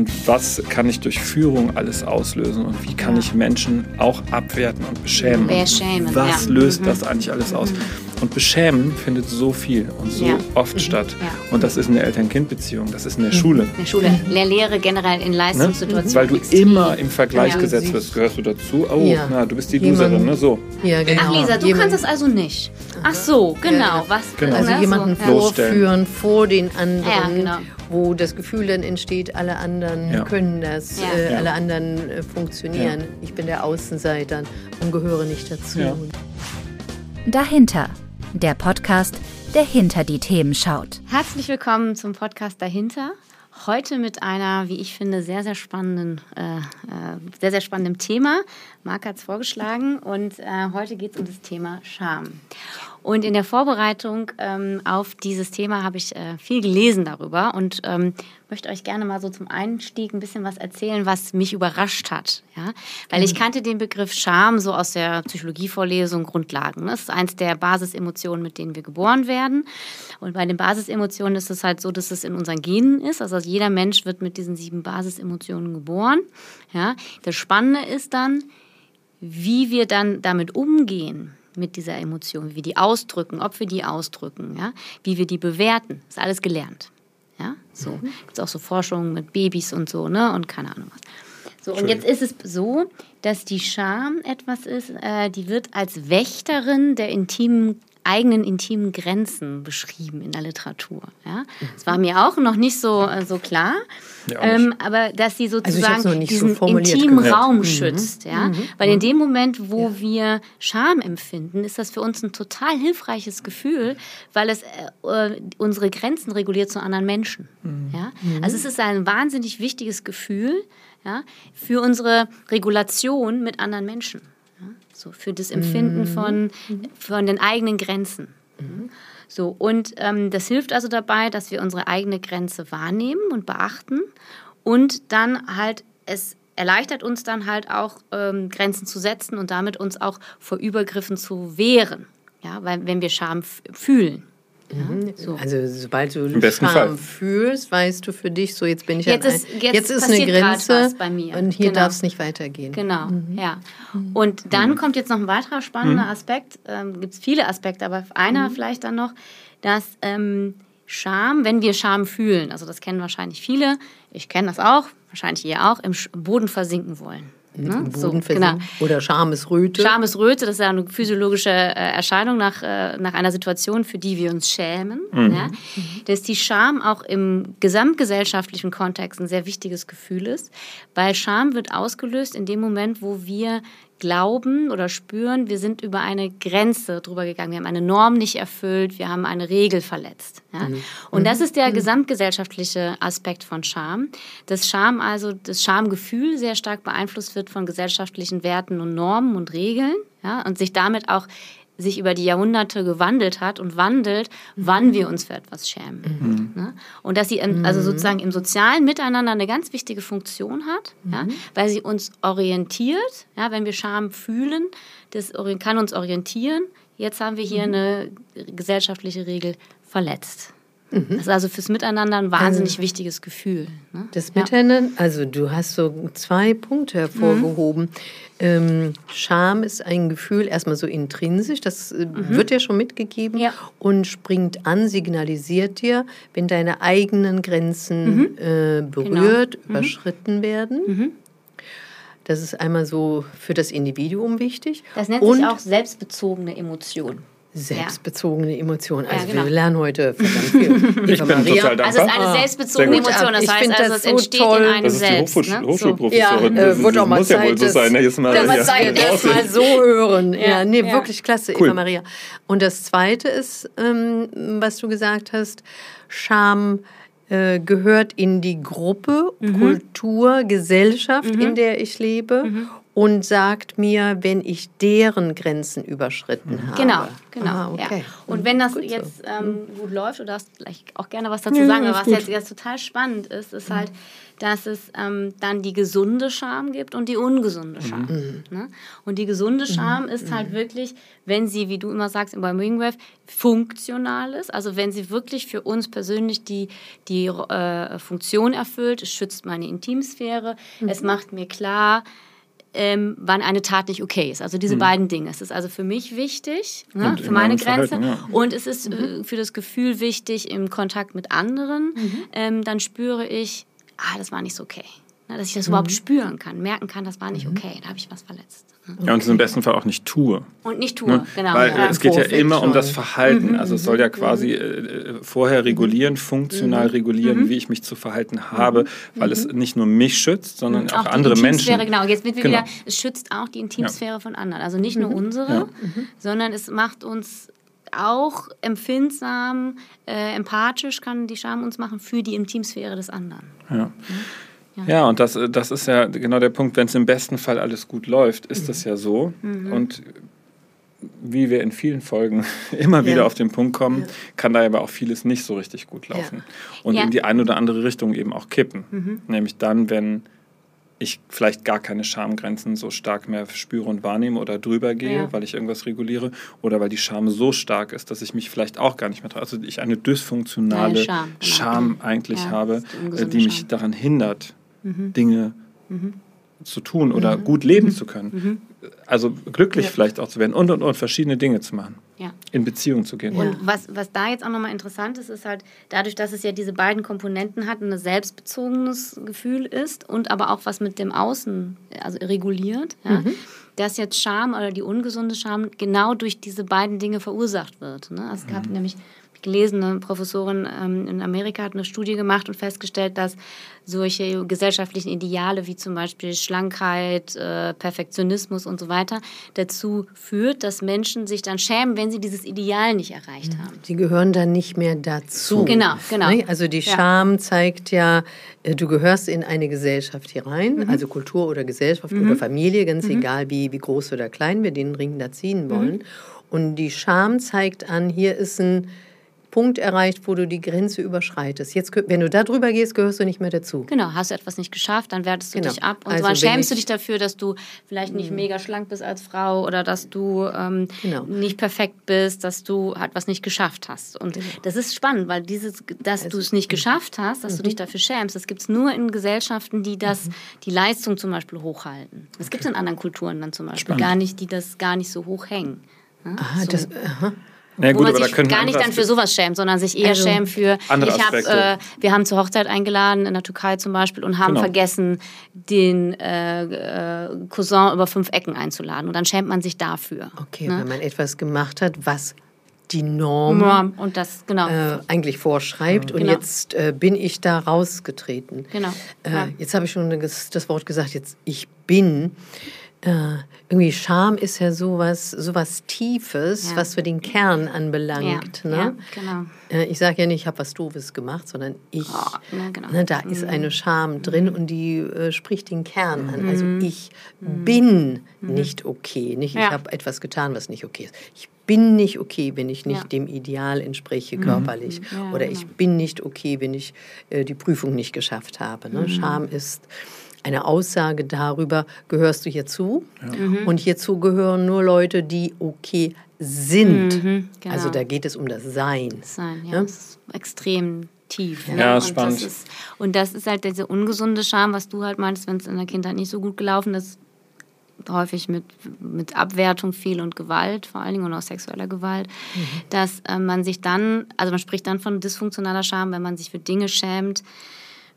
und was kann ich durch Führung alles auslösen und wie kann ich Menschen auch abwerten und beschämen. Beschämen, was ja. löst Mhm. das eigentlich alles aus? Und beschämen findet so viel und so Ja. oft statt. Ja. Und das ist in der Eltern-Kind-Beziehung, das ist in der Schule. In der Schule, der Lehre generell in Ne? Leistungssituationen. Weil du extrem. immer im Vergleich Ja. gesetzt wirst. Gehörst du dazu? Oh, Ja. na, du bist die Jemand- Loserin, ne? So. Ja, genau. Ach Lisa, du Jemand- kannst das also nicht. Ach so, genau. Ja, Was, Genau. Also ne, jemanden so, vorführen vor den anderen, Ja, genau. wo das Gefühl dann entsteht, alle anderen Ja. können das, Ja. äh, alle anderen äh, funktionieren. Ich bin der Außenseiter und gehöre nicht dazu. Ja. Dahinter. Der Podcast, der hinter die Themen schaut. Herzlich willkommen zum Podcast dahinter. Heute mit einer, wie ich finde, sehr, sehr spannenden, äh, äh, sehr, sehr spannendem Thema. Marc hat es vorgeschlagen und äh, heute geht es um das Thema Scham. Und in der Vorbereitung ähm, auf dieses Thema habe ich äh, viel gelesen darüber und ähm, möchte euch gerne mal so zum Einstieg ein bisschen was erzählen, was mich überrascht hat. Ja? Weil ich kannte den Begriff Scham so aus der Psychologievorlesung Grundlagen. ne? Das ist eins der Basisemotionen, mit denen wir geboren werden. Und bei den Basisemotionen ist es halt so, dass es in unseren Genen ist. Also jeder Mensch wird mit diesen sieben Basisemotionen geboren. Ja? Das Spannende ist dann, wie wir dann damit umgehen mit dieser Emotion, wie wir die ausdrücken, ob wir die ausdrücken, ja, wie wir die bewerten, ist alles gelernt. Ja, so Mhm. gibt es auch so Forschungen mit Babys und so, ne, und keine Ahnung was. So, und jetzt ist es so, dass die Scham etwas ist, äh, die wird als Wächterin der intimen eigenen intimen Grenzen beschrieben in der Literatur. Ja? Das war mir auch noch nicht so, äh, so klar, Ja, ähm, aber dass sie Also sozusagen hab's noch nicht so diesen formuliert intimen gehört. Raum Mhm. schützt. Ja? Weil in dem Moment, wo wir Scham empfinden, ist das für uns ein total hilfreiches Gefühl, weil es äh, äh, unsere Grenzen reguliert zu anderen Menschen. Ja? Also es ist ein wahnsinnig wichtiges Gefühl ja, für unsere Regulation mit anderen Menschen. So für das Empfinden von, von den eigenen Grenzen. So, und ähm, das hilft also dabei, dass wir unsere eigene Grenze wahrnehmen und beachten und dann halt es erleichtert uns dann halt auch ähm, Grenzen zu setzen und damit uns auch vor Übergriffen zu wehren, ja, weil wenn wir Scham fühlen. Ja, so. Also sobald du besten Scham Fall. fühlst, weißt du für dich, so jetzt bin ich Jetzt an ist- ein, jetzt ist eine Grenze bei mir. und hier Genau. darf es nicht weitergehen. Genau, ja. Und dann kommt jetzt noch ein weiterer spannender Aspekt. Ähm, Gibt es viele Aspekte, aber einer vielleicht dann noch, dass ähm, Scham, wenn wir Scham fühlen, also das kennen wahrscheinlich viele, ich kenne das auch, wahrscheinlich ihr auch, im Boden versinken wollen. Ne? So, genau. Oder Schamesröte. Schamesröte, das ist ja eine physiologische äh, Erscheinung nach, äh, nach einer Situation, für die wir uns schämen. Ja? Dass die Scham auch im gesamtgesellschaftlichen Kontext ein sehr wichtiges Gefühl ist, weil Scham wird ausgelöst in dem Moment, wo wir glauben oder spüren, wir sind über eine Grenze drüber gegangen, wir haben eine Norm nicht erfüllt, wir haben eine Regel verletzt. Ja? Und das ist der gesamtgesellschaftliche Aspekt von Scham, dass Scham also das Schamgefühl sehr stark beeinflusst wird von gesellschaftlichen Werten und Normen und Regeln ja? und sich damit auch sich über die Jahrhunderte gewandelt hat und wandelt, wann wir uns für etwas schämen. Ne? Und dass sie also sozusagen im sozialen Miteinander eine ganz wichtige Funktion hat, ja? weil sie uns orientiert, ja? wenn wir Scham fühlen, das kann uns orientieren. Jetzt haben wir hier eine gesellschaftliche Regel verletzt. Das ist also fürs Miteinander ein wahnsinnig wichtiges Gefühl. Ne? Das. Miteinander, also du hast so zwei Punkte hervorgehoben. Mhm. Ähm, Scham ist ein Gefühl erstmal so intrinsisch, das äh, wird ja schon mitgegeben Mhm. Ja. und springt an, signalisiert dir, wenn deine eigenen Grenzen Mhm. äh, berührt, überschritten werden. Das ist einmal so für das Individuum wichtig. Das nennt und sich auch selbstbezogene Emotion. Selbstbezogene Emotionen. Also genau. wir lernen heute verdammt viel. Ich Eva bin Maria. total dankbar. Also es ist eine Ah, selbstbezogene gut. Emotion. Das Ich heißt also, das es so entsteht toll. in einem Das ist die selbst. Hochschul ne? Hochschulprofessorin. Ja, Das äh, wird auch mal muss ja wohl so sein. ne? Jetzt mal hier mal Zeit, raus. erst mal so hören. Ja, Ja, nee, ja. wirklich klasse, Cool. Eva Maria. Und das Zweite ist, ähm, was du gesagt hast, Scham äh, gehört in die Gruppe, Mhm. Kultur, Gesellschaft, in der ich lebe Mhm. Und sagt mir, wenn ich deren Grenzen überschritten habe. Genau, genau. Ah, okay. ja. Und wenn das Gut so. jetzt ähm, gut läuft, du darfst vielleicht auch gerne was dazu sagen, aber was jetzt, jetzt total spannend ist, ist halt, dass es ähm, dann die gesunde Scham gibt und die ungesunde Scham. Mhm. Ne? Und die gesunde mhm. Scham mhm. ist halt wirklich, wenn sie, wie du immer sagst, beim Wingwave, funktional ist, also wenn sie wirklich für uns persönlich die, die äh, Funktion erfüllt, es schützt meine Intimsphäre, mhm. es macht mir klar, ähm, wann eine Tat nicht okay ist. Also diese mhm. beiden Dinge. Es ist also für mich wichtig, ne, für meine Grenze. Ja. Und es ist äh, mhm. für das Gefühl wichtig im Kontakt mit anderen. Mhm. Ähm, dann spüre ich, ah, das war nicht so okay. Dass ich das überhaupt mhm. spüren kann, merken kann, das war nicht mhm. okay, da habe ich was verletzt. Ja, und es im besten Fall auch nicht tue. Und nicht tue, ne? genau. Weil ja, es geht ja immer schon. um das Verhalten. Also es soll ja quasi äh, vorher regulieren, funktional mhm. regulieren, mhm. wie ich mich zu verhalten habe, weil mhm. es nicht nur mich schützt, sondern auch, auch andere Menschen. Genau, jetzt wird genau. wieder, es schützt auch die Intimsphäre ja. von anderen. Also nicht nur unsere, ja. sondern es macht uns auch empfindsam, äh, empathisch kann die Scham uns machen für die Intimsphäre des anderen. Ja. Ja. ja, und das, das ist ja genau der Punkt, wenn es im besten Fall alles gut läuft, ist mhm. das ja so. Mhm. Und wie wir in vielen Folgen immer wieder ja. auf den Punkt kommen, ja. kann da aber auch vieles nicht so richtig gut laufen. Und in die eine oder andere Richtung eben auch kippen. Mhm. Nämlich dann, wenn ich vielleicht gar keine Schamgrenzen so stark mehr spüre und wahrnehme oder drüber gehe, ja. weil ich irgendwas reguliere oder weil die Scham so stark ist, dass ich mich vielleicht auch gar nicht mehr traue. Also ich eine dysfunktionale Scham, genau. Scham, eigentlich ja, habe, äh, die mich daran hindert, mhm. Dinge mhm. zu tun oder mhm. gut leben mhm. zu können. Mhm. Also glücklich ja. vielleicht auch zu werden und und und verschiedene Dinge zu machen. Ja. In Beziehung zu gehen. Und was, was da jetzt auch nochmal interessant ist, ist halt dadurch, dass es ja diese beiden Komponenten hat, ein selbstbezogenes Gefühl ist und aber auch was mit dem Außen also reguliert, ja, mhm. dass jetzt Scham oder die ungesunde Scham genau durch diese beiden Dinge verursacht wird. Ne? Also es gab mhm. nämlich gelesen, eine Professorin ähm, in Amerika hat eine Studie gemacht und festgestellt, dass solche gesellschaftlichen Ideale wie zum Beispiel Schlankheit, äh, Perfektionismus und so weiter dazu führt, dass Menschen sich dann schämen, wenn sie dieses Ideal nicht erreicht haben. Sie gehören dann nicht mehr dazu. Genau, genau. Ne? Also die Scham ja. zeigt ja, äh, du gehörst in eine Gesellschaft hier rein, mhm. also Kultur oder Gesellschaft mhm. oder Familie, ganz mhm. egal wie, wie groß oder klein wir den Ring da ziehen wollen. Mhm. Und die Scham zeigt an, hier ist ein Punkt erreicht, wo du die Grenze überschreitest. Jetzt, wenn du da drüber gehst, gehörst du nicht mehr dazu. Genau, hast du etwas nicht geschafft, dann wertest du genau. dich ab. Und also dann schämst du dich dafür, dass du vielleicht nicht mhm. mega schlank bist als Frau oder dass du ähm, genau. nicht perfekt bist, dass du halt was nicht geschafft hast. Und genau. das ist spannend, weil dieses, dass also, du es nicht geschafft hast, dass mhm. du dich dafür schämst, das gibt es nur in Gesellschaften, die das, mhm. die Leistung zum Beispiel hochhalten. Das gibt es in anderen Kulturen dann zum Beispiel gar nicht, die das gar nicht so hoch hängen. Ja? Aha, so. das, aha. Ja, gut, wo man sich gar nicht dann für sowas schämt, sondern sich eher also schämt für, ich hab, äh, wir haben zur Hochzeit eingeladen, in der Türkei zum Beispiel, und haben genau. vergessen, den äh, äh, Cousin über fünf Ecken einzuladen. Und dann schämt man sich dafür. Okay, ne? wenn man etwas gemacht hat, was die Norm ja, und das, genau. äh, eigentlich vorschreibt. Genau. Und jetzt äh, bin ich da rausgetreten. Genau. Äh, ja. Jetzt habe ich schon das Wort gesagt, jetzt ich bin. Äh, irgendwie Scham ist ja sowas, sowas Tiefes, ja. was für den Kern anbelangt. Ja, ne? ja genau. Äh, ich sage ja nicht, ich habe was Doofes gemacht, sondern ich. Oh, ne, genau. ne, da mhm. ist eine Scham drin mhm. und die äh, spricht den Kern an. Also mhm. ich mhm. bin mhm. nicht okay. Nicht, ich habe etwas getan, was nicht okay ist. Ich bin nicht okay, wenn ich nicht dem Ideal entspreche körperlich. Oder ich genau. bin nicht okay, wenn ich äh, die Prüfung nicht geschafft habe. Ne? Scham ist eine Aussage darüber, gehörst du hierzu? Ja. Mhm. Und hierzu gehören nur Leute, die okay sind. Mhm, genau. Also da geht es um das Sein. Sein, ja. ja? Das ist extrem tief. Ne? Ja, und spannend. Das ist, und das ist halt diese ungesunde Scham, was du halt meinst, wenn es in der Kindheit nicht so gut gelaufen ist, häufig mit, mit Abwertung viel und Gewalt, vor allen Dingen und auch sexueller Gewalt, mhm. dass äh, man sich dann, also man spricht dann von dysfunktionaler Scham, wenn man sich für Dinge schämt,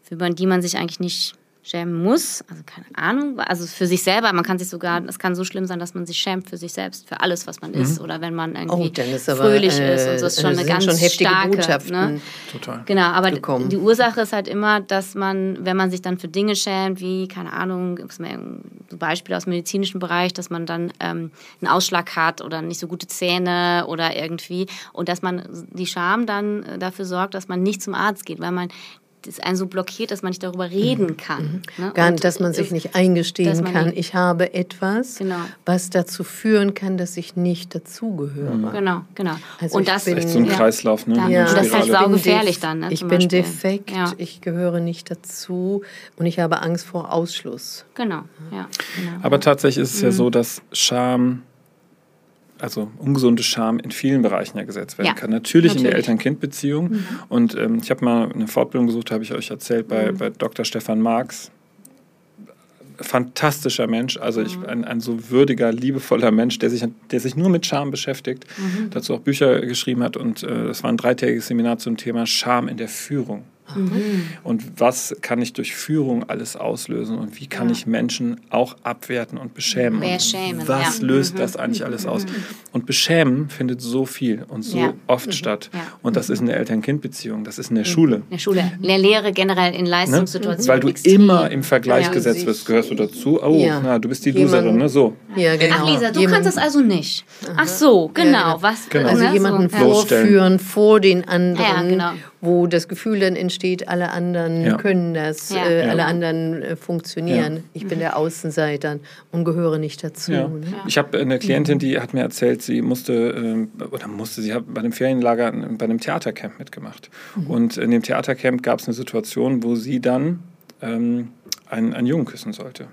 für die man sich eigentlich nicht schämen muss. Also keine Ahnung. Also für sich selber. Man kann sich sogar, es kann so schlimm sein, dass man sich schämt für sich selbst, für alles, was man mhm. ist. Oder wenn man irgendwie oh, aber, fröhlich äh, ist. Und so ist schon eine ganz schon heftige starke. Botschaften ne? Total. Genau, aber gekommen. die Ursache ist halt immer, dass man, wenn man sich dann für Dinge schämt, wie, keine Ahnung, gibt es mir ein Beispiel aus dem medizinischen Bereich, dass man dann ähm, einen Ausschlag hat oder nicht so gute Zähne oder irgendwie. Und dass man die Scham dann äh, dafür sorgt, dass man nicht zum Arzt geht, weil man das einen so blockiert, dass man nicht darüber reden mhm. kann. Mhm. Ne? Gar, und, dass man sich nicht eingestehen kann, ich habe etwas, genau. was dazu führen kann, dass ich nicht dazugehöre. Mhm. Genau, genau. Also und das ist echt so ein Kreislauf, ne? Ja. Und das ist halt saugefährlich dann. Ne, ich bin Beispiel. defekt, ja. ich gehöre nicht dazu und ich habe Angst vor Ausschluss. Genau, ja. Genau. Aber tatsächlich ist es mhm. ja so, dass Scham also ungesunde Scham in vielen Bereichen ja gesetzt werden ja, kann. Natürlich, natürlich. in der Eltern-Kind-Beziehung. Mhm. Und ähm, ich habe mal eine Fortbildung gesucht, habe ich euch erzählt, bei, mhm. bei Dr. Stefan Marx. Fantastischer Mensch, also ich, mhm. ein, ein so würdiger, liebevoller Mensch, der sich, der sich nur mit Scham beschäftigt, mhm. dazu auch Bücher geschrieben hat und äh, das war ein dreitägiges Seminar zum Thema Scham in der Führung. Mhm. Und was kann ich durch Führung alles auslösen und wie kann ja. ich Menschen auch abwerten und beschämen? Beschämen, was ja. löst mhm. das eigentlich alles aus? Mhm. Und beschämen findet so viel und so ja. oft mhm. statt. Und das ist in der Eltern-Kind-Beziehung, das ist in der Schule. In der Schule, in der Lehre generell in Leistungssituationen. Ne? Weil du extrem. immer im Vergleich gesetzt wirst, gehörst du dazu. Oh, na, du bist die Loserin, ne? So. Ja, genau. Ach Lisa, du jemand, kannst das also nicht. Ach so, genau. Was, genau. Also jemanden so. vorführen vor den anderen, genau. Wo das Gefühl dann entsteht, alle anderen ja. können das, ja. Äh, alle anderen äh, funktionieren. Ja. Ich bin der Außenseiter und gehöre nicht dazu. Ne? Ich habe eine Klientin, die hat mir erzählt, sie musste äh, oder musste, sie hat bei einem Ferienlager bei einem Theatercamp mitgemacht. Mhm. Und in dem Theatercamp gab es eine Situation, wo sie dann ähm, einen, einen Jungen küssen sollte.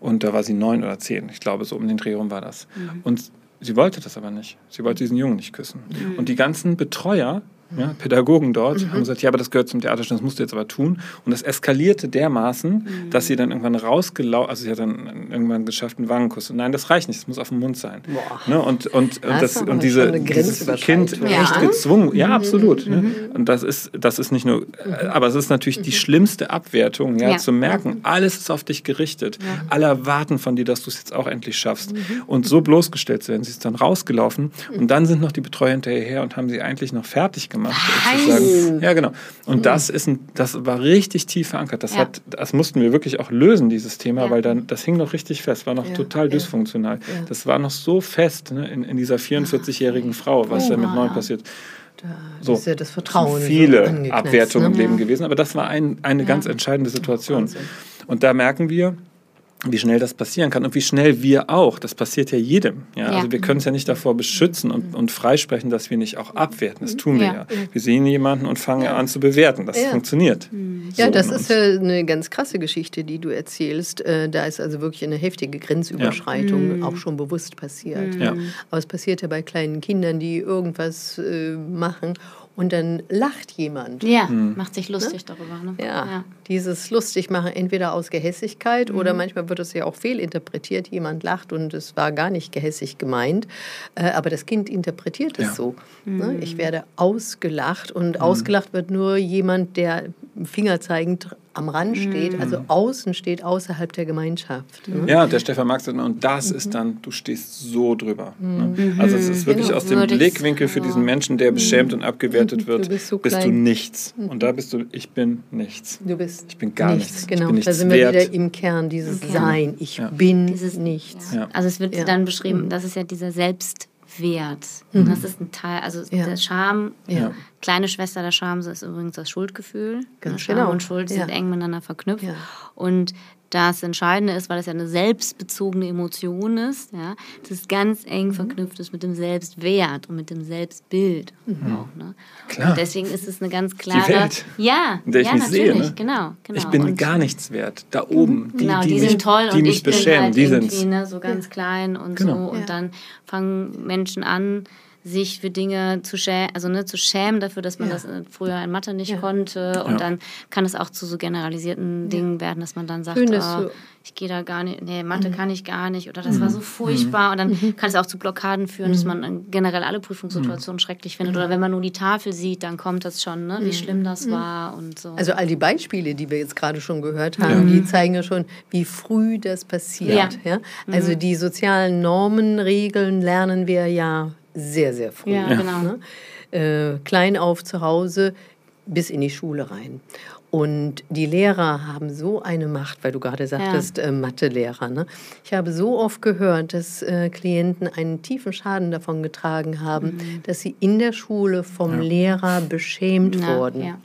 Und da war sie neun oder zehn, ich glaube, so um den Dreh rum war das. Mhm. Und sie wollte das aber nicht. Sie wollte diesen Jungen nicht küssen. Mhm. Und die ganzen Betreuer ja, Pädagogen dort mhm. haben gesagt, ja, aber das gehört zum Theaterstück, das musst du jetzt aber tun. Und das eskalierte dermaßen, mhm. dass sie dann irgendwann rausgelaufen, also sie hat dann irgendwann geschafft, einen Wangenkuss. Und nein, das reicht nicht, das muss auf dem Mund sein. Ne? Und, und, und, das, und diese, dieses Kind ja. echt gezwungen, ja, mhm. absolut. Ne? Mhm. Und das ist, das ist nicht nur, äh, aber es ist natürlich die mhm. schlimmste Abwertung, ja, ja. zu merken, alles ist auf dich gerichtet. Alle erwarten von dir, dass du es jetzt auch endlich schaffst. Mhm. Und so bloßgestellt zu werden. Sie ist dann rausgelaufen und dann sind noch die Betreuer hinterher und haben sie eigentlich noch fertig gemacht gemacht. Sozusagen. Ja, genau. Und das ist ein, das war richtig tief verankert. Das ja. hat, das mussten wir wirklich auch lösen, dieses Thema, ja. weil dann, das hing noch richtig fest, war noch ja. total dysfunktional. Das war noch so fest ne, in, in dieser 44-jährigen Frau, was da mit neun passiert. Da so, ist ja das Vertrauen. Viele so Abwertungen ne? im Leben gewesen, aber das war ein, eine ganz entscheidende Situation. Und da merken wir, wie schnell das passieren kann und wie schnell wir auch. Das passiert ja jedem. Ja? ja. Also wir können es ja nicht davor beschützen und, und freisprechen, dass wir nicht auch abwerten. Das tun wir ja. ja. Wir sehen jemanden und fangen ja. an zu bewerten. Das funktioniert. Mhm. Ja, so das ist ja eine ganz krasse Geschichte, die du erzählst. Äh, da ist also wirklich eine heftige Grenzüberschreitung auch schon bewusst passiert. Mhm. Aber es passiert ja bei kleinen Kindern, die irgendwas äh, machen und dann lacht jemand. Ja, mhm. macht sich lustig ne? darüber. Ne? Ja, ja, dieses lustig machen, entweder aus Gehässigkeit mhm. oder manchmal wird es ja auch fehlinterpretiert. Jemand lacht und es war gar nicht gehässig gemeint, äh, aber das Kind interpretiert es ja. so. Ne? Mhm. Ich werde ausgelacht und mhm. ausgelacht wird nur jemand, der fingerzeigend am Rand steht, also mhm. außen steht, außerhalb der Gemeinschaft. Ne? Ja, der Stefan Marx sagt, und das mhm. ist dann, du stehst so drüber. Ne? Mhm. Also es ist wirklich genau. aus dem Blickwinkel für diesen Menschen, der beschämt und abgewertet wird, du bist, so bist, du nichts. Und da bist du, ich bin nichts. Du bist ich bin gar nichts. nichts. Genau, nichts da sind wir wieder im Kern, dieses Kern. Sein. Ich ja. bin dieses nichts. Ja. Also es wird dann beschrieben, das ist ja dieser Selbst Wert. Mhm. Das ist ein Teil, also ja. der Scham, ja. kleine Schwester der Scham ist übrigens das Schuldgefühl. Ganz Scham genau. und Schuld sind eng miteinander verknüpft. Und das Entscheidende ist, weil es ja eine selbstbezogene Emotion ist, ja, dass es ganz eng mhm. verknüpft ist mit dem Selbstwert und mit dem Selbstbild. Mhm. Auch, ne? Klar. Und deswegen ist es eine ganz klare. Die Welt, ja, in der ich ja, mich natürlich, sehe. Ne? Genau, genau. Ich bin und gar nichts wert. Da oben. Die, genau, die, die sind mich, toll die und mich ich beschämen, bin halt die irgendwie ne, so ganz klein und genau. so. Und ja. dann fangen Menschen an, sich für Dinge zu schämen, also ne, zu schämen dafür, dass man ja. das äh, früher in Mathe nicht ja. konnte. Und ja. dann kann es auch zu so generalisierten Dingen werden, dass man dann sagt, oh, ich gehe da gar nicht, nee, Mathe mhm. kann ich gar nicht oder das mhm. war so furchtbar. Und dann mhm. kann es auch zu Blockaden führen, dass mhm. man generell alle Prüfungssituationen mhm. schrecklich findet. Oder wenn man nur die Tafel sieht, dann kommt das schon, ne, wie mhm. schlimm das war und so. Also all die Beispiele, die wir jetzt gerade schon gehört haben, die zeigen ja schon, wie früh das passiert. Ja. Also die sozialen Normen, Regeln lernen wir ja sehr, sehr früh. Ja, genau. Ne? Äh, klein auf zu Hause bis in die Schule rein. Und die Lehrer haben so eine Macht, weil du gerade sagtest, ja. äh, Mathelehrer. Ne? Ich habe so oft gehört, dass äh, Klienten einen tiefen Schaden davon getragen haben, mhm. dass sie in der Schule vom ja. Lehrer beschämt Na, wurden. Ja.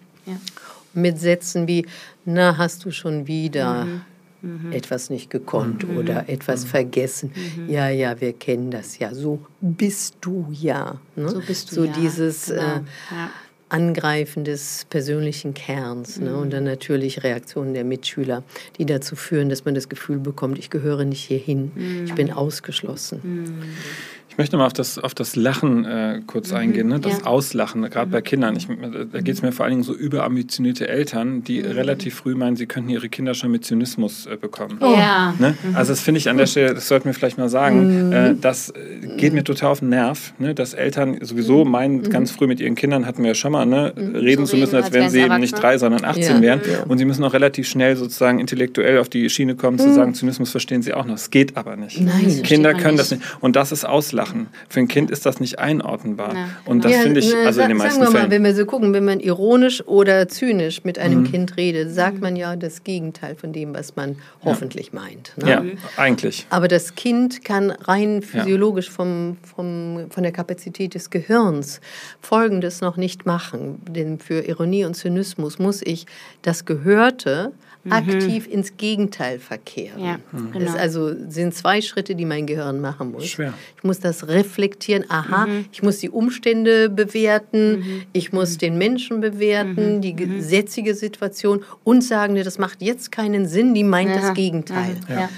mit Sätzen wie, na, hast du schon wieder mhm. Mhm. etwas nicht gekonnt mhm. oder etwas mhm. vergessen. Mhm. Ja, ja, wir kennen das ja. So bist du ja. Ne? So bist du so ja. dieses genau. äh, ja. Angreifen des persönlichen Kerns ne? und dann natürlich Reaktionen der Mitschüler, die dazu führen, dass man das Gefühl bekommt, ich gehöre nicht hierhin, ich bin ausgeschlossen. Ich möchte mal auf das, auf das Lachen äh, kurz mhm. eingehen, ne? das ja. Auslachen, gerade bei Kindern. Ich, da geht es mir vor allen Dingen so überambitionierte Eltern, die mhm. relativ früh meinen, sie könnten ihre Kinder schon mit Zynismus äh, bekommen. Oh. Ja. Ne? Mhm. Also das finde ich an der Stelle, das sollten wir vielleicht mal sagen, mhm. äh, das äh, geht mir total auf den Nerv, ne? dass Eltern sowieso mhm. meinen, mhm. ganz früh mit ihren Kindern, hatten wir ja schon mal, ne? reden so zu müssen, als, als wären sie eben nicht drei, sondern 18 ja. wären. Ja. Und sie müssen auch relativ schnell sozusagen intellektuell auf die Schiene kommen, zu sagen, Zynismus verstehen sie auch noch. Es geht aber nicht. Nein, Kinder können nicht. das nicht. Und das ist Auslachen. Für ein Kind ist das nicht einordnenbar. Ja, und das ja, finde ich, also in den meisten sagen wir mal, Wenn wir so gucken, wenn man ironisch oder zynisch mit einem mhm. Kind redet, sagt man ja das Gegenteil von dem, was man hoffentlich meint. Ne? Ja, eigentlich. Aber das Kind kann rein physiologisch vom, vom, von der Kapazität des Gehirns Folgendes noch nicht machen. Denn für Ironie und Zynismus muss ich das Gehörte mhm. aktiv ins Gegenteil verkehren. Ja, mhm. genau. Das also sind zwei Schritte, die mein Gehirn machen muss. Schwer. Ich muss das reflektieren. Aha, mhm. ich muss die Umstände bewerten, mhm. ich muss mhm. den Menschen bewerten, mhm. die gesetzige Situation und sagen, das macht jetzt keinen Sinn, die meint ja. das Gegenteil. Ja.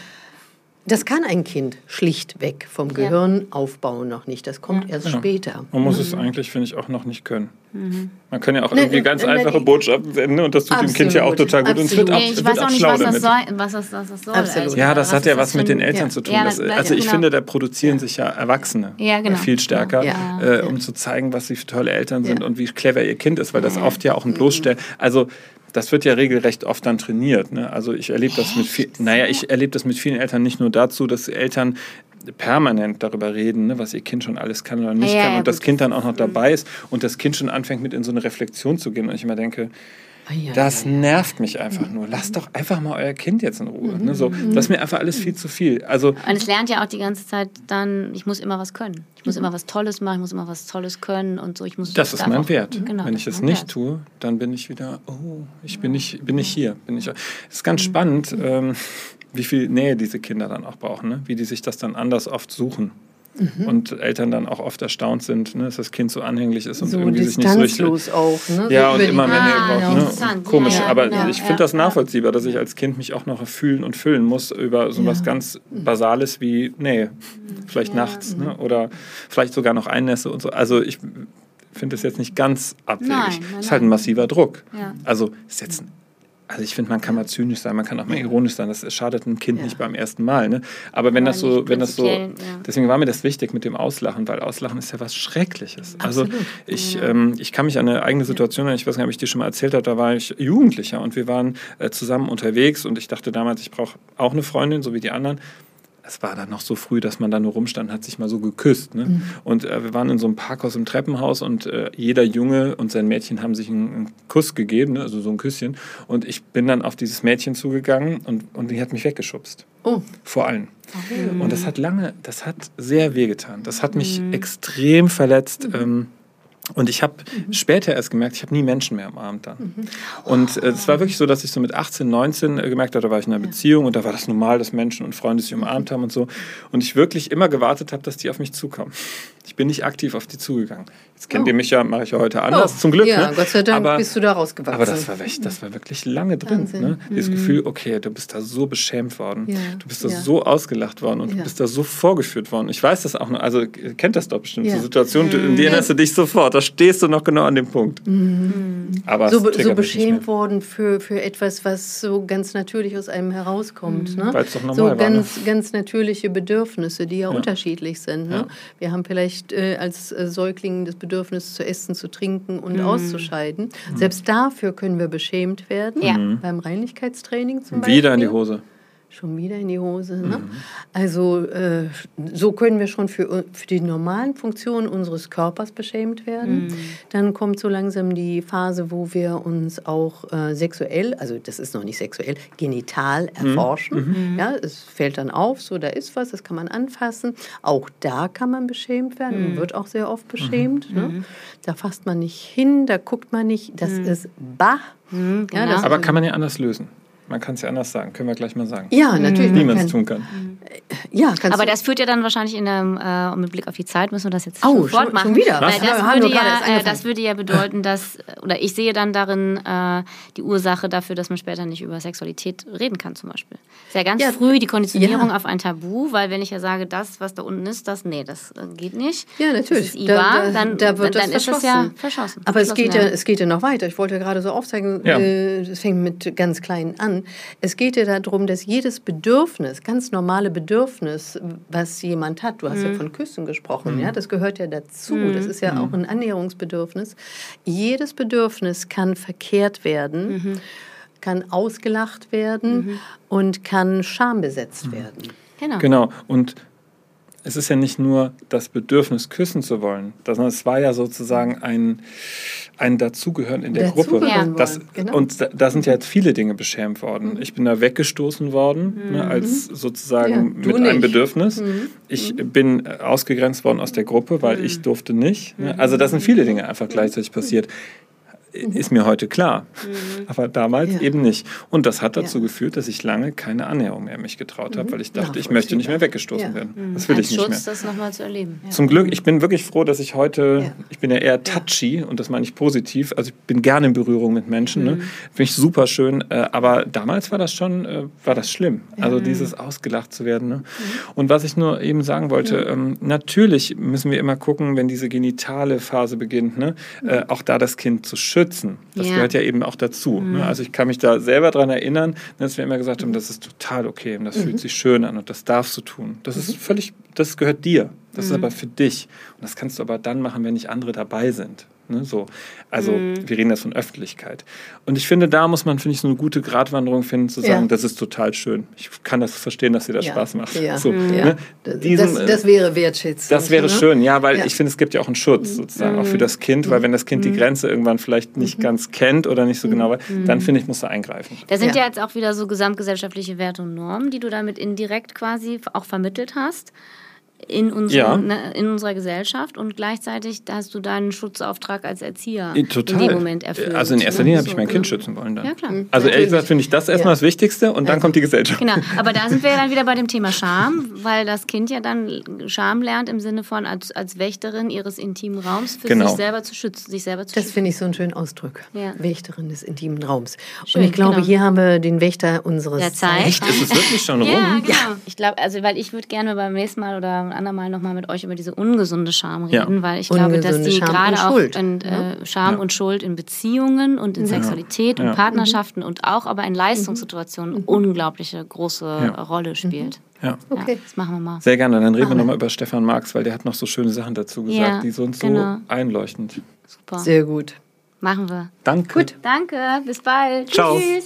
Das kann ein Kind schlichtweg vom Gehirnaufbau noch nicht. Das kommt erst ja. später. Man muss mhm. es eigentlich, finde ich, auch noch nicht können. Mhm. Man kann ja auch irgendwie ne, ganz ne, einfache Botschaften senden und das tut Absolut. dem Kind ja auch total gut. Und es wird, ab, nee, ich weiß auch nicht, was das, soll, was, das, was das soll. Also, ja, das hat ja was mit den Eltern ja. zu tun. Das, also ich genau. finde, da produzieren sich ja Erwachsene ja, genau. viel stärker, äh, um zu zeigen, was sie für tolle Eltern sind und wie clever ihr Kind ist, weil das oft ja auch ein Bloßstellen. Also das wird ja regelrecht oft dann trainiert. Ne? Also ich erlebe das mit viel, naja, ich erlebe das mit vielen Eltern nicht nur dazu, dass Eltern permanent darüber reden, ne, was ihr Kind schon alles kann oder nicht ja, kann und das Kind dann auch noch dabei ist und das Kind schon anfängt mit in so eine Reflexion zu gehen und ich immer denke, das nervt mich einfach nur. Lasst doch einfach mal euer Kind jetzt in Ruhe. Ne? So, das ist mir einfach alles viel zu viel. Also, und es lernt ja auch die ganze Zeit dann, ich muss immer was können. Ich muss immer was Tolles machen, ich muss immer was Tolles können und so. Ich muss das ist mein auch, Wert. Genau, Wenn ich es nicht Wert. tue, dann bin ich wieder, oh, ich bin nicht, bin nicht hier. Bin ich, es ist ganz mhm. spannend, ähm, wie viel Nähe diese Kinder dann auch brauchen, ne? wie die sich das dann anders oft suchen. Mhm. Und Eltern dann auch oft erstaunt sind, ne, dass das Kind so anhänglich ist und so irgendwie sich nicht so richtig. auch, ne? Ja, und immer mehr ah, braucht. Ne? Komisch, ja, aber ja, ich finde ja, das nachvollziehbar, dass ich als Kind mich auch noch fühlen und füllen muss über so was ganz Basales wie, nee, vielleicht nachts ne? oder vielleicht sogar noch einnässe und so. Also ich finde das jetzt nicht ganz abwegig. Es ist halt ein massiver Druck. Also ist jetzt ein also ich finde, man kann mal zynisch sein, man kann auch mal ironisch sein. Das schadet einem Kind ja. nicht beim ersten Mal. Ne? Aber wenn das so, wenn das so, ja. deswegen war mir das wichtig mit dem Auslachen, weil Auslachen ist ja was Schreckliches. Also Absolut. Also ich, ja. ähm, ich kann mich an eine eigene Situation erinnern. Ich weiß nicht, ob ich dir schon mal erzählt habe. Da war ich Jugendlicher und wir waren äh, zusammen unterwegs und ich dachte damals, ich brauche auch eine Freundin, so wie die anderen es war dann noch so früh, dass man da nur rumstand, hat sich mal so geküsst. Ne? Mhm. Und äh, wir waren in so einem Parkhaus im Treppenhaus und äh, jeder Junge und sein Mädchen haben sich einen, einen Kuss gegeben, ne? also so ein Küsschen. Und ich bin dann auf dieses Mädchen zugegangen und, und die hat mich weggeschubst. Oh. Vor allem. Mhm. Und das hat lange, das hat sehr wehgetan. Das hat mich mhm. extrem verletzt. Mhm. Ähm, und ich habe mhm. später erst gemerkt, ich habe nie Menschen mehr am Abend dann. Mhm. Und äh, es war wirklich so, dass ich so mit 18, 19 äh, gemerkt habe, da war ich in einer ja. Beziehung und da war das normal, dass Menschen und Freunde sich umarmt haben und so. Und ich wirklich immer gewartet habe, dass die auf mich zukommen. Ich bin nicht aktiv auf die zugegangen. Jetzt kennt oh. ihr mich ja, mache ich ja heute anders, oh. zum Glück. Ja, ne? Gott sei Dank aber, bist du da rausgewachsen. Aber das war, wirklich, das war wirklich lange drin. Ne? Dieses mhm. Gefühl, okay, du bist da so beschämt worden, ja. du bist da ja. so ausgelacht worden und ja. du bist da so vorgeführt worden. Ich weiß das auch noch, also kennt das doch bestimmt, so Situationen, mhm. in die erinnerst du dich sofort, da stehst du noch genau an dem Punkt. Mhm. Aber so, so beschämt worden für, für etwas, was so ganz natürlich aus einem herauskommt. Mhm. Ne? Weil es doch normal so war, ganz, ne? ganz natürliche Bedürfnisse, die ja, unterschiedlich sind. Ne? Wir haben vielleicht äh, als äh, Säugling das Bedürfnis zu essen, zu trinken und mhm. auszuscheiden. Selbst dafür können wir beschämt werden, ja. beim Reinlichkeitstraining zum Beispiel. Wieder in die Hose. Schon wieder in die Hose. Ne? Mhm. Also äh, so können wir schon für, für die normalen Funktionen unseres Körpers beschämt werden. Mhm. Dann kommt so langsam die Phase, wo wir uns auch äh, sexuell, also das ist noch nicht sexuell, genital mhm. erforschen. Mhm. Ja, es fällt dann auf, so da ist was, das kann man anfassen. Auch da kann man beschämt werden und mhm. wird auch sehr oft beschämt. Ne? Mhm. Da fasst man nicht hin, da guckt man nicht, das ist bah. Genau. Ja, Aber kann man ja anders lösen. Man kann es ja anders sagen, können wir gleich mal sagen. Ja, natürlich. Wie man es tun kann. Ja, Aber das führt ja dann wahrscheinlich in einem, äh, mit Blick auf die Zeit, müssen wir das jetzt oh, sofort schon, machen. Schon wieder? Weil das, würde ja, äh, das würde ja bedeuten, dass, oder ich sehe dann darin äh, die Ursache dafür, dass man später nicht über Sexualität reden kann zum Beispiel. Sehr ganz ja. früh die Konditionierung ja. auf ein Tabu, weil wenn ich ja sage, das, was da unten ist, das, nee, das äh, geht nicht. Ja, natürlich. Das ist IBA, da, da, dann, da wird dann, dann ist das ja verschossen. Aber es geht ja, es geht ja noch weiter. Ich wollte ja gerade so aufzeigen, ja. Äh, es fängt mit ganz kleinen an. Es geht ja darum, dass jedes Bedürfnis, ganz normale Bedürfnis, was jemand hat, du hast mhm. ja von Küssen gesprochen, mhm. ja, das gehört ja dazu. Mhm. Das ist ja auch mhm. ein Annäherungsbedürfnis. Jedes Bedürfnis kann verkehrt werden, mhm. kann ausgelacht werden mhm. und kann schambesetzt werden. Genau. Genau. Und es ist ja nicht nur das Bedürfnis, küssen zu wollen, sondern es war ja sozusagen ein, ein Dazugehören in der Gruppe. Das, genau. Und da, da, sind ja jetzt viele Dinge beschämt worden. Mhm. Ich bin da weggestoßen worden, mhm. ne, als sozusagen ja, mit nicht. einem Bedürfnis. Mhm. Ich mhm. bin ausgegrenzt worden aus der Gruppe, weil ich mhm. durfte nicht. Ne? Also da sind viele Dinge einfach gleichzeitig passiert ist mir heute klar. Mhm. Aber damals ja. eben nicht. Und das hat dazu ja. geführt, dass ich lange keine Annäherung mehr mich getraut habe, mhm. weil ich dachte, ich möchte nicht mehr weggestoßen ja. werden. Mhm. Das will Als ich nicht Schutz, mehr. das nochmal zu erleben. Zum Glück, ich bin wirklich froh, dass ich heute, ich bin ja eher touchy und das meine ich positiv. Also ich bin gerne in Berührung mit Menschen. Ne? Mhm. Finde ich super schön. Äh, aber damals war das schon, äh, war das schlimm. Also dieses ausgelacht zu werden. Ne? Mhm. Und was ich nur eben sagen wollte, ähm, natürlich müssen wir immer gucken, wenn diese genitale Phase beginnt, ne? Äh, auch da das Kind zu schützen schützen. Das ja. gehört ja eben auch dazu. Ne? Mhm. Also ich kann mich da selber daran erinnern, dass wir immer gesagt haben, das ist total okay und das mhm. fühlt sich schön an und das darfst du tun. Das ist mhm. völlig, das gehört dir. Das ist mhm. aber für dich. Und das kannst du aber dann machen, wenn nicht andere dabei sind. Ne, so. Also mhm. wir reden jetzt von Öffentlichkeit. Und ich finde, da muss man, finde ich, so eine gute Gratwanderung finden, zu sagen, ja. das ist total schön. Ich kann das verstehen, dass dir das ja. Spaß macht. Ja. So, mhm. ne? Diesen, das, das, wäre wertschätzend. Das wäre ne? schön, ja, weil ich finde, es gibt ja auch einen Schutz mhm. sozusagen, auch für das Kind, weil wenn das Kind die mhm. Grenze irgendwann vielleicht nicht mhm. ganz kennt oder nicht so genau weiß, dann finde ich, muss er eingreifen. Da sind ja. jetzt auch wieder so gesamtgesellschaftliche Werte und Normen, die du damit indirekt quasi auch vermittelt hast in, unsere, ja. ne, in unserer Gesellschaft und gleichzeitig hast du deinen Schutzauftrag als Erzieher Total. in dem Moment erfüllt. Also in erster Linie habe ich mein Kind schützen wollen dann. Ja, klar. Also ehrlich gesagt finde ich das erstmal ja. das Wichtigste und dann kommt die Gesellschaft. Genau, aber da sind wir ja dann wieder bei dem Thema Scham, weil das Kind ja dann Scham lernt im Sinne von als, als Wächterin ihres intimen Raums für genau. sich selber zu schützen, sich selber zu Das finde ich so einen schönen Ausdruck. Ja. Wächterin des intimen Raums. Schön, und ich glaube, genau. hier haben wir den Wächter unseres Der Zeit. Echt? Ist es wirklich schon rum? Ja, genau. Ich glaube, also weil ich würde gerne beim nächsten Mal oder andermal nochmal mit euch über diese ungesunde Scham reden, ja. weil ich ungesunde glaube, dass die gerade auch in, äh, Scham ja. und Schuld in Beziehungen und in Sexualität und Partnerschaften mhm. und auch aber in Leistungssituationen mhm. unglaubliche große Rolle spielt. Ja. Okay. das machen wir mal. Sehr gerne. Dann reden wir nochmal über Stefan Marx, weil der hat noch so schöne Sachen dazu gesagt, die sind so genau. einleuchtend. Super. Sehr gut. Machen wir. Danke. Gut. Danke. Bis bald. Ciao. Tschüss.